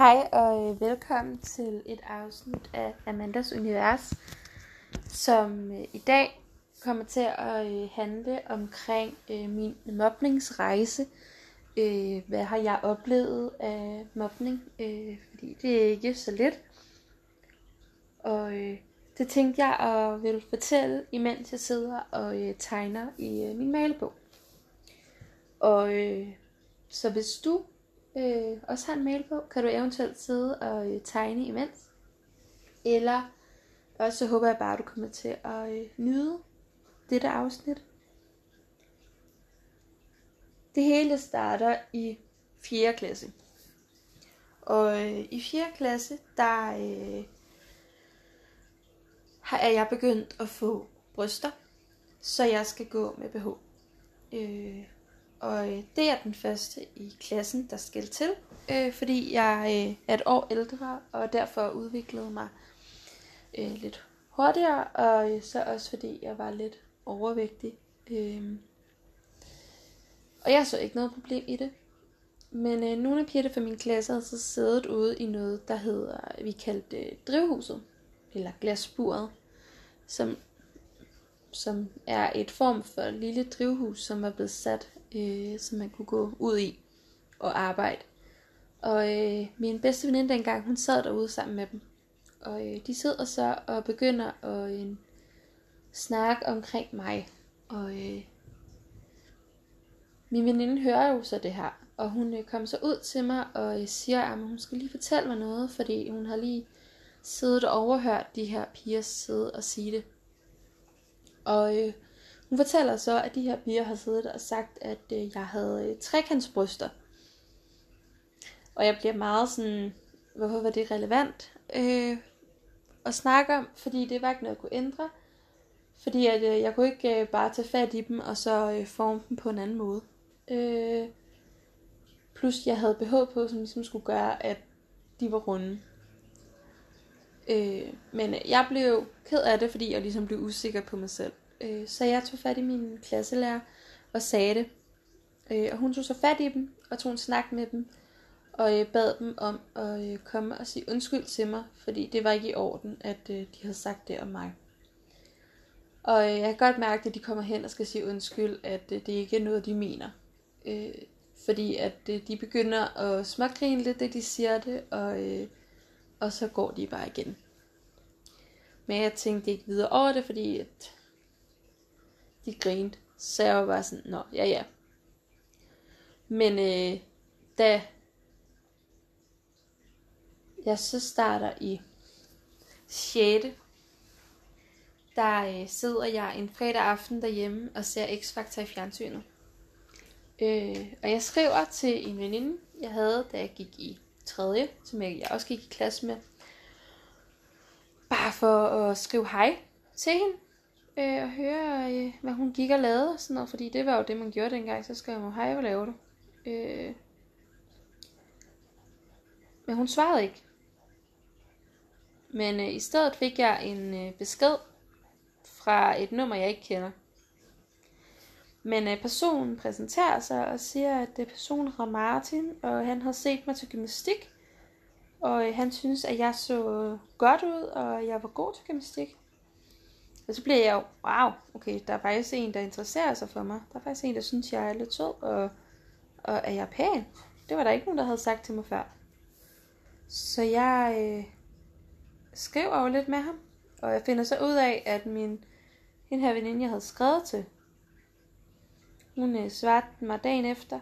Hej og øh, velkommen til et afsnit af Amandas Univers, som øh, i dag kommer til at øh, handle omkring min mobningsrejse. Hvad har jeg oplevet af mobning? Fordi det er ikke så let. Og det tænkte jeg at vil fortælle, imens jeg sidder og tegner i min malebog. Og så hvis du øh, også har en mail på, kan du eventuelt sidde og øh, tegne imens. Eller også så håber jeg bare, at du kommer til at øh, nyde dette afsnit. Det hele starter i 4. klasse. Og øh, i 4. klasse, der øh, har er jeg begyndt at få bryster, så jeg skal gå med BH. Øh, og øh, det er den første i klassen, der skal til, øh, fordi jeg øh, er et år ældre, og derfor udviklede mig øh, lidt hurtigere, og øh, så også fordi jeg var lidt overvægtig. Øh. Og jeg så ikke noget problem i det. Men øh, nogle af pigerne fra min klasse havde så siddet ude i noget, der hedder, vi kaldte øh, drivhuset, eller glasburet, som, som er et form for lille drivhus, som var blevet sat øh, som man kunne gå ud i og arbejde. Og øh, min bedste veninde dengang, hun sad derude sammen med dem. Og øh, de sidder så og begynder at øh, snakke omkring mig. Og øh, min veninde hører jo så det her. Og hun øh, kom så ud til mig og øh, siger, at hun skal lige fortælle mig noget, fordi hun har lige siddet og overhørt de her piger sidde og sige det. Og øh, hun fortæller så, at de her piger har siddet og sagt, at øh, jeg havde øh, trekantsbryster. Og jeg bliver meget sådan, hvorfor var det relevant øh, at snakke om, fordi det var ikke noget, jeg kunne ændre. Fordi at, øh, jeg kunne ikke øh, bare tage fat i dem, og så øh, forme dem på en anden måde. Øh, plus jeg havde BH på, som ligesom skulle gøre, at de var runde. Øh, men jeg blev ked af det, fordi jeg ligesom blev usikker på mig selv. Øh, så jeg tog fat i min klasselærer og sagde det. Øh, og hun tog så fat i dem og tog en snak med dem og øh, bad dem om at øh, komme og sige undskyld til mig, fordi det var ikke i orden, at øh, de havde sagt det om mig. Og øh, jeg kan godt mærke, at de kommer hen og skal sige undskyld, at øh, det ikke er noget, de mener. Øh, fordi at øh, de begynder at smågrine lidt, det de siger det, og, øh, og så går de bare igen. Men jeg tænkte ikke videre over det, fordi at de grinede. Så jeg var bare sådan, nå, ja ja. Men øh, da jeg så starter i 6. Der øh, sidder jeg en fredag aften derhjemme og ser X-Factor i fjernsynet. Øh, og jeg skriver til en veninde, jeg havde, da jeg gik i 3. som jeg også gik i klasse med. Bare for at skrive hej til hende øh, og høre, øh, hvad hun gik og lavede. Sådan noget, fordi det var jo det, man gjorde dengang. Så skrev jeg, hej, hvad laver du? Øh, men hun svarede ikke. Men øh, i stedet fik jeg en øh, besked fra et nummer, jeg ikke kender. Men øh, personen præsenterer sig og siger, at det er personen hedder Martin, og han har set mig til gymnastik. Og øh, han synes, at jeg så godt ud, og jeg var god til gymnastik. Og så bliver jeg jo, wow, okay, der er faktisk en, der interesserer sig for mig. Der er faktisk en, der synes, jeg er lidt sød, og, og er jeg pæn. Det var der ikke nogen, der havde sagt til mig før. Så jeg øh, skriver jo lidt med ham, og jeg finder så ud af, at min, den her veninde, jeg havde skrevet til, hun øh, svarede mig dagen efter.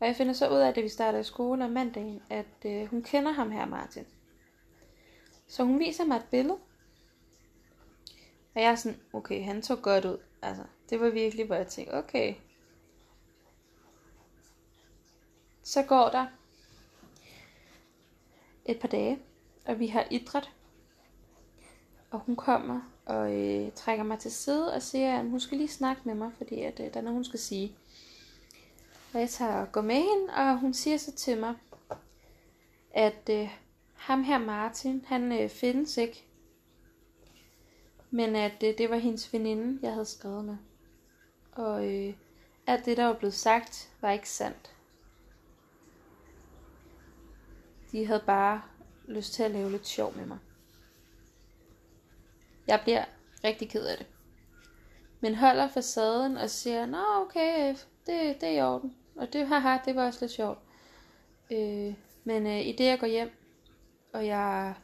Og jeg finder så ud af, at vi starter i skole om mandagen, at øh, hun kender ham her, Martin. Så hun viser mig et billede, og jeg er sådan, okay, han så godt ud. Altså, det var virkelig, hvor jeg tænkte, okay. Så går der et par dage, og vi har idræt. Og hun kommer og øh, trækker mig til side og siger, at hun skal lige snakke med mig, fordi at, øh, der er noget, hun skal sige. Og jeg tager og går med hende, og hun siger så til mig, at øh, ham her Martin, han øh, findes ikke. Men at det, det var hendes veninde, jeg havde skrevet med. Og øh, alt det, der var blevet sagt, var ikke sandt. De havde bare lyst til at lave lidt sjov med mig. Jeg bliver rigtig ked af det. Men holder facaden og siger, nå okay, det, det er i orden. Og det, haha, det var også lidt sjovt. Øh, men øh, i det jeg går hjem, og jeg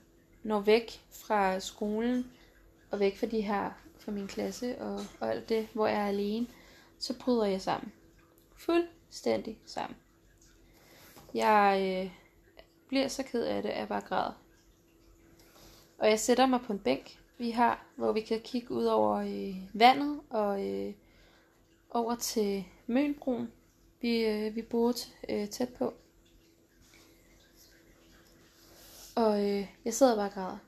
når væk fra skolen, og væk fra de her, fra min klasse, og, og alt det, hvor jeg er alene, så bryder jeg sammen. Fuldstændig sammen. Jeg øh, bliver så ked af det, at jeg bare græder. Og jeg sætter mig på en bænk, vi har, hvor vi kan kigge ud over øh, vandet og øh, over til Mønbroen. Vi, øh, vi bor øh, tæt på. Og øh, jeg sidder bare og græder.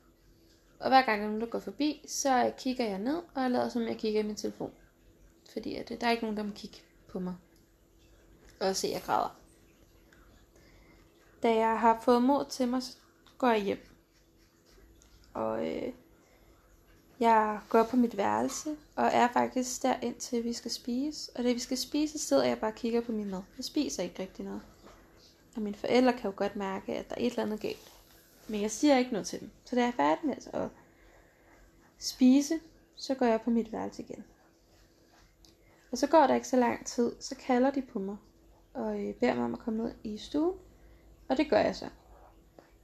Og hver gang der er nogen, der går forbi, så øh, kigger jeg ned, og jeg lader som jeg kigger i min telefon. Fordi at, øh, der er ikke nogen, der må kigge på mig. Og se, at jeg græder. Da jeg har fået mod til mig, så går jeg hjem. Og øh, jeg går på mit værelse, og er faktisk der indtil vi skal spise. Og da vi skal spise, så sidder jeg bare og kigger på min mad. Jeg spiser ikke rigtig noget. Og mine forældre kan jo godt mærke, at der er et eller andet galt. Men jeg siger ikke noget til dem. Så da jeg er færdig med at spise, så går jeg på mit værelse igen. Og så går der ikke så lang tid, så kalder de på mig. Og øh, beder mig om at komme ned i stuen. Og det gør jeg så.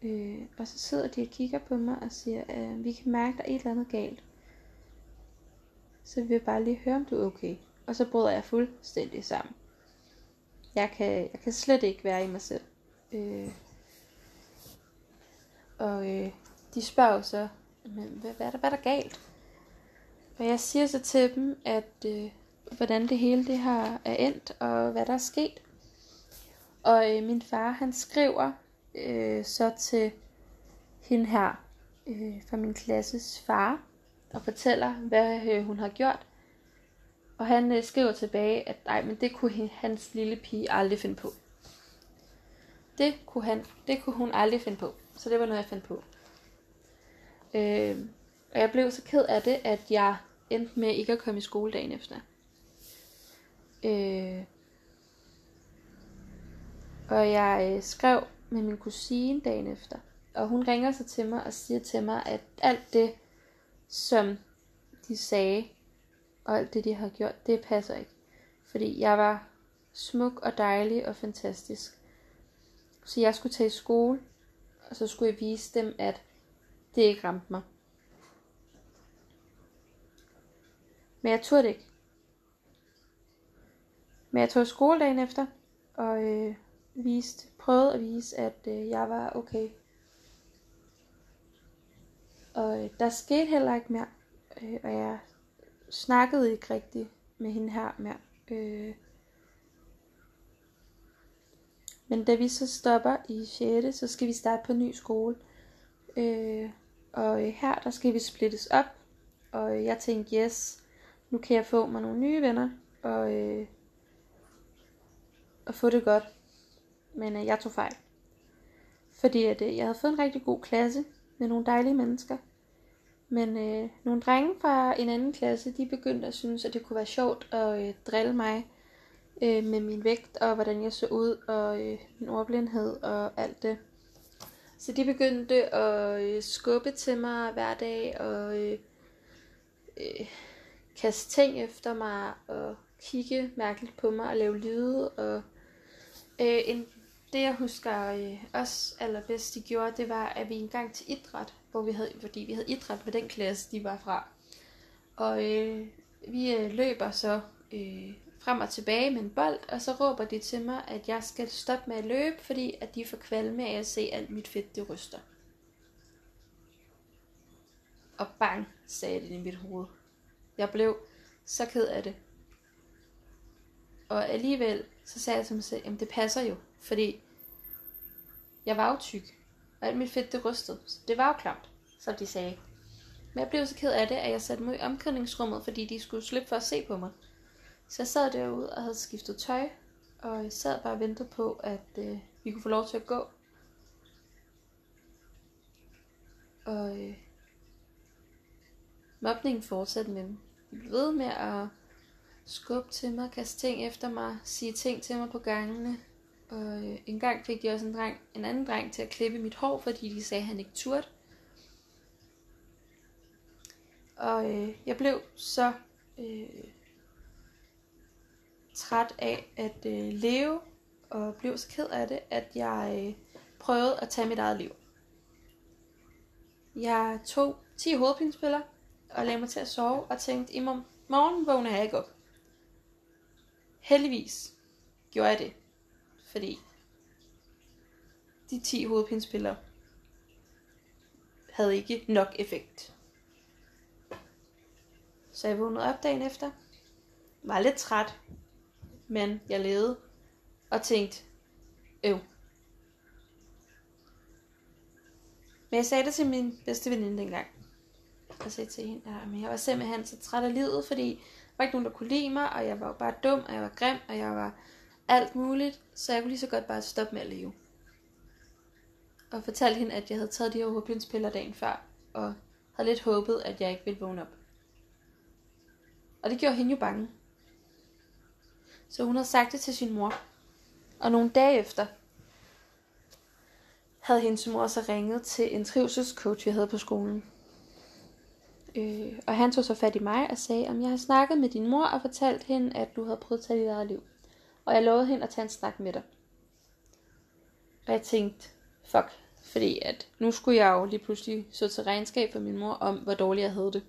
Øh, og så sidder de og kigger på mig og siger, at øh, vi kan mærke, at der er et eller andet galt. Så vi jeg bare lige høre, om du er okay. Og så bryder jeg fuldstændig sammen. Jeg kan, jeg kan slet ikke være i mig selv. Øh, og øh, de spørger så, men hvad, hvad, er der, hvad er der galt? Og jeg siger så til dem, at øh, hvordan det hele det har er endt, og hvad der er sket. Og øh, min far, han skriver øh, så til hende her, øh, fra min klasses far, og fortæller, hvad øh, hun har gjort. Og han øh, skriver tilbage, at nej, men det kunne hans lille pige aldrig finde på. Det kunne, han, det kunne hun aldrig finde på. Så det var noget, jeg fandt på. Øh, og jeg blev så ked af det, at jeg endte med ikke at komme i skole dagen efter. Øh, og jeg øh, skrev med min kusine dagen efter. Og hun ringer så til mig og siger til mig, at alt det, som de sagde, og alt det, de har gjort, det passer ikke. Fordi jeg var smuk og dejlig og fantastisk. Så jeg skulle tage i skole, og så skulle jeg vise dem, at det ikke ramte mig. Men jeg turde det ikke. Men jeg tog skole dagen efter, og øh, viste, prøvede at vise, at øh, jeg var okay. Og øh, der skete heller ikke mere, øh, og jeg snakkede ikke rigtigt med hende her mere. Øh, men da vi så stopper i 6. så skal vi starte på en ny skole. Øh, og øh, her, der skal vi splittes op. Og øh, jeg tænkte, yes, nu kan jeg få mig nogle nye venner. Og, øh, og få det godt. Men øh, jeg tog fejl. Fordi at, øh, jeg havde fået en rigtig god klasse med nogle dejlige mennesker. Men øh, nogle drenge fra en anden klasse, de begyndte at synes, at det kunne være sjovt at øh, drille mig øh, med min vægt og hvordan jeg så ud og øh, min ordblindhed og alt det. Så de begyndte at øh, skubbe til mig hver dag og øh, øh, kaste ting efter mig og kigge mærkeligt på mig og lave lyde. Og øh, en, det jeg husker øh, også allerbedst de gjorde, det var at vi engang til idræt, hvor vi havde, fordi vi havde idræt med den klasse, de var fra. Og øh, vi øh, løber så øh, frem og tilbage med en bold, og så råber de til mig, at jeg skal stoppe med at løbe, fordi at de får kvalme af at se alt mit fedt, det ryster. Og bang, sagde det i mit hoved. Jeg blev så ked af det. Og alligevel, så sagde jeg til mig selv, jamen det passer jo, fordi jeg var jo tyk, og alt mit fedt det rystede, så det var jo klamt, som de sagde. Men jeg blev så ked af det, at jeg satte mig i omklædningsrummet, fordi de skulle slippe for at se på mig. Så jeg sad derude og havde skiftet tøj, og jeg sad bare og ventede på, at øh, vi kunne få lov til at gå. Og øh, mobningen fortsatte med dem. De blev ved med at skubbe til mig, kaste ting efter mig, sige ting til mig på gangene. Og øh, en gang fik de også en, dreng, en anden dreng til at klippe mit hår, fordi de sagde, at han ikke turde. Og øh, jeg blev så øh, træt af at øh, leve, og blev så ked af det, at jeg øh, prøvede at tage mit eget liv. Jeg tog 10 hovedpinepiller og lagde mig til at sove og tænkte, i morgen vågner jeg ikke op. Heldigvis gjorde jeg det, fordi de 10 hovedpinspiller havde ikke nok effekt. Så jeg vågnede op dagen efter, var lidt træt, men jeg levede og tænkte, øv. Men jeg sagde det til min bedste veninde dengang. Jeg sagde til hende, at jeg var simpelthen så træt af livet, fordi der var ikke nogen, der kunne lide mig, og jeg var jo bare dum, og jeg var grim, og jeg var alt muligt, så jeg kunne lige så godt bare stoppe med at leve. Og fortalte hende, at jeg havde taget de her hovedpinspiller dagen før, og havde lidt håbet, at jeg ikke ville vågne op. Og det gjorde hende jo bange. Så hun havde sagt det til sin mor. Og nogle dage efter, havde hendes mor så ringet til en trivselscoach, jeg havde på skolen. Øh, og han tog så fat i mig og sagde, om jeg har snakket med din mor og fortalt hende, at du havde prøvet at tage dit eget liv. Og jeg lovede hende at tage en snak med dig. Og jeg tænkte, fuck, fordi at nu skulle jeg jo lige pludselig så til regnskab for min mor om, hvor dårligt jeg havde det.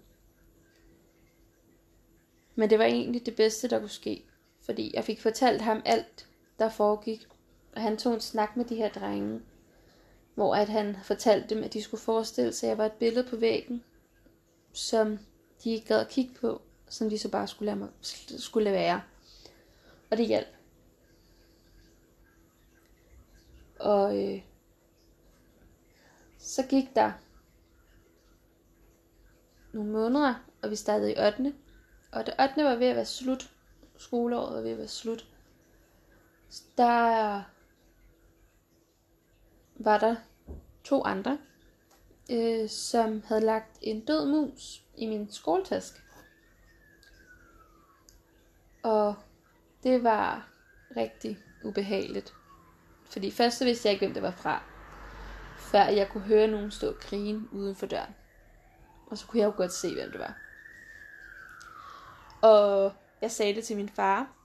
Men det var egentlig det bedste, der kunne ske. Fordi jeg fik fortalt ham alt, der foregik. Og han tog en snak med de her drenge. Hvor at han fortalte dem, at de skulle forestille sig, at jeg var et billede på væggen. Som de ikke gad at kigge på. Som de så bare skulle lade, mig, skulle lade være. Og det hjalp. Og øh, så gik der nogle måneder, og vi startede i 8. Og det 8. var ved at være slut. Skoleåret var ved at være slut. Der var der to andre, øh, som havde lagt en død mus i min skoletaske. Og det var rigtig ubehageligt. Fordi først så vidste jeg ikke, hvem det var fra. Før jeg kunne høre nogen stå og grine uden for døren. Og så kunne jeg jo godt se, hvem det var. Og jeg sagde det til min far.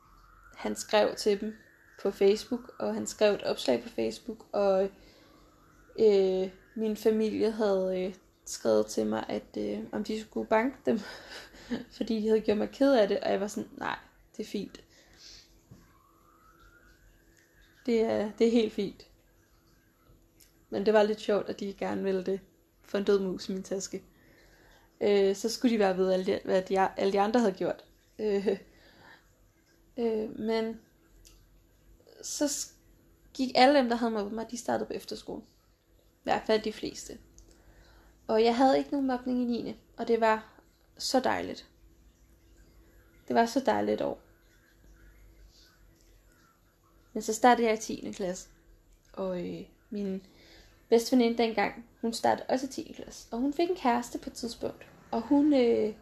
Han skrev til dem på Facebook, og han skrev et opslag på Facebook, og øh, min familie havde øh, skrevet til mig, at øh, om de skulle banke dem, fordi de havde gjort mig ked af det, og jeg var sådan, nej, det er fint. Det er, det er helt fint. Men det var lidt sjovt, at de gerne ville det for en død mus i min taske. Øh, så skulle de være ved, alle de, hvad de, alle de andre havde gjort. Øh, øh, men så gik alle dem, der havde mobbet mig, de startede på efterskole. I hvert fald de fleste. Og jeg havde ikke nogen mobning i 9. Og det var så dejligt. Det var så dejligt år. Men så startede jeg i 10. klasse. Og øh, min bedste veninde dengang, hun startede også i 10. klasse. Og hun fik en kæreste på et tidspunkt. Og hun, øh,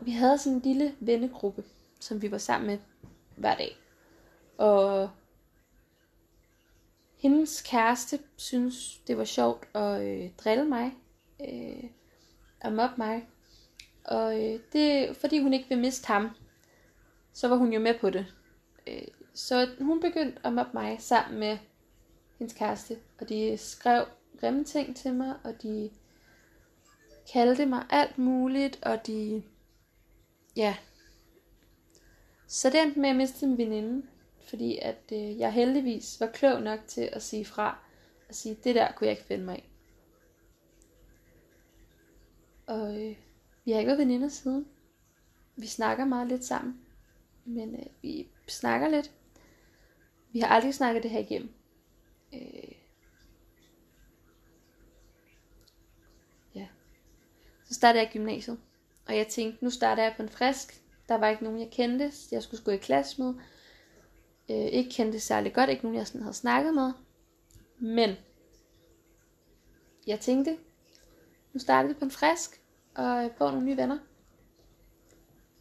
vi havde sådan en lille vennegruppe, som vi var sammen med hver dag. Og hendes kæreste synes, det var sjovt at øh, drille mig, øh, og mobbe mig. Og øh, det, fordi hun ikke vil miste ham, så var hun jo med på det. Øh, så hun begyndte at mobbe mig sammen med hendes kæreste. Og de skrev grimme ting til mig, og de kaldte mig alt muligt, og de... Ja. Så det endte med at miste min veninde, fordi at øh, jeg heldigvis var klog nok til at sige fra, og sige, det der kunne jeg ikke finde mig i. Og øh, vi har ikke været veninder siden. Vi snakker meget lidt sammen, men øh, vi snakker lidt. Vi har aldrig snakket det her igennem. Øh, ja. Så startede jeg gymnasiet. Og jeg tænkte, nu starter jeg på en frisk. Der var ikke nogen, jeg kendte. Jeg skulle gå i klasse med. Øh, ikke kendte særlig godt. Ikke nogen, jeg sådan havde snakket med. Men jeg tænkte, nu starter vi på en frisk. Og øh, får nogle nye venner.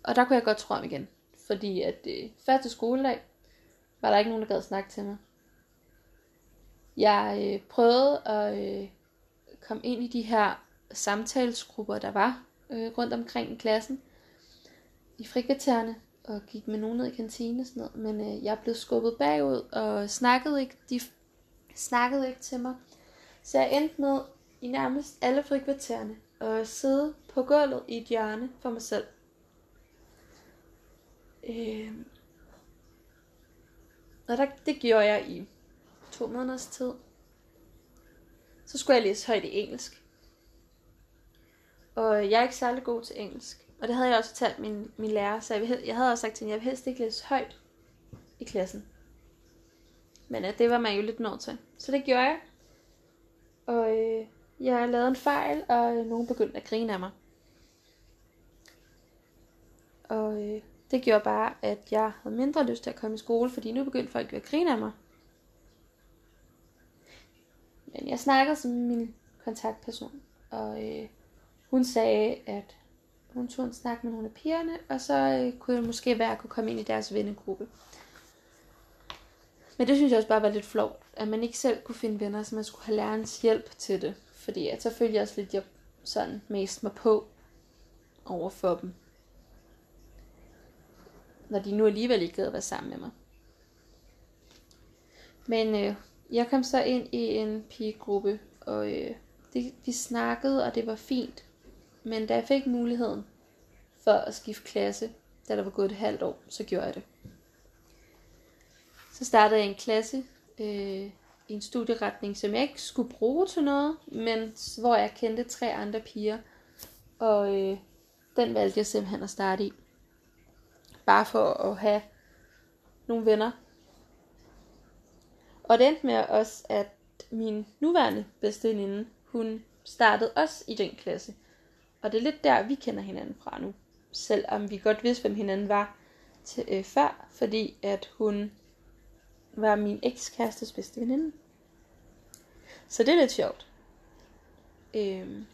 Og der kunne jeg godt tro om igen. Fordi at øh, første skoledag, var der ikke nogen, der gad snakke til mig. Jeg øh, prøvede at øh, komme ind i de her samtalsgrupper, der var øh, rundt omkring i klassen, i frikvartererne, og gik med nogen ned i kantinen og sådan noget, men øh, jeg blev skubbet bagud, og snakkede ikke, de snakkede ikke til mig. Så jeg endte med i nærmest alle frikvartererne at sidde på gulvet i et hjørne for mig selv. Øh, og der, det gjorde jeg i to måneders tid. Så skulle jeg læse højt i engelsk. Og jeg er ikke særlig god til engelsk. Og det havde jeg også fortalt min, min lærer, så jeg, jeg havde også sagt til hende, at jeg vil helst ikke læse højt i klassen. Men at det var man jo lidt nødt til. Så det gjorde jeg. Og øh, jeg lavede en fejl, og øh, nogen begyndte at grine af mig. Og øh, det gjorde bare, at jeg havde mindre lyst til at komme i skole, fordi nu begyndte folk at grine af mig. Men jeg snakkede som min kontaktperson, og øh, hun sagde, at hun tog en snak med nogle af pigerne, og så øh, kunne det måske være, at kunne komme ind i deres vennegruppe. Men det synes jeg også bare var lidt flot, at man ikke selv kunne finde venner, så man skulle have lærerens hjælp til det. Fordi at så følte jeg også lidt, at jeg sådan mest mig på over for dem. Når de nu alligevel ikke gad at være sammen med mig. Men øh, jeg kom så ind i en pigegruppe, og øh, det, vi snakkede, og det var fint. Men da jeg fik muligheden for at skifte klasse, da der var gået et halvt år, så gjorde jeg det. Så startede jeg en klasse øh, i en studieretning, som jeg ikke skulle bruge til noget, men hvor jeg kendte tre andre piger. Og øh, den valgte jeg simpelthen at starte i. Bare for at have nogle venner. Og det endte med også, at min nuværende bedste veninde, hun startede også i den klasse. Og det er lidt der, vi kender hinanden fra nu. Selvom vi godt vidste, hvem hinanden var til, øh, før, fordi at hun var min ekskærestes bedste veninde. Så det er lidt sjovt. Øhm.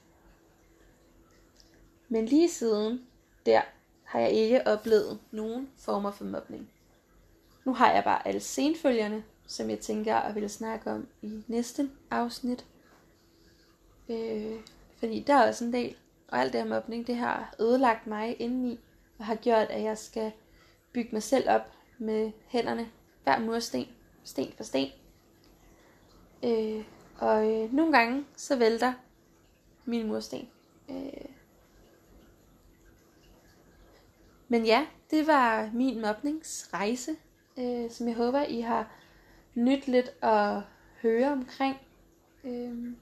Men lige siden der har jeg ikke oplevet nogen former for mobning. Nu har jeg bare alle senfølgerne, som jeg tænker at ville snakke om i næste afsnit. Øh, fordi der er også en del. Og alt det her mobning, det har ødelagt mig indeni, og har gjort, at jeg skal bygge mig selv op med hænderne, hver mursten, sten for sten. Øh, og øh, nogle gange, så vælter min mursten. Øh. Men ja, det var min mobningsrejse, øh, som jeg håber, I har nyt lidt at høre omkring. Øh.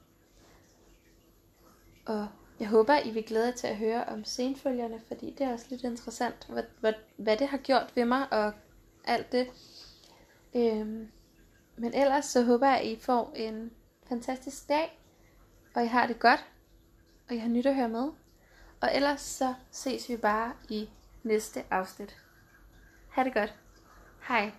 Og jeg håber, I vil glæde jer til at høre om senfølgerne, fordi det er også lidt interessant, hvad, hvad, hvad det har gjort ved mig og alt det. Øhm, men ellers så håber jeg, at I får en fantastisk dag, og I har det godt, og I har nyt at høre med. Og ellers så ses vi bare i næste afsnit. Ha' det godt. Hej.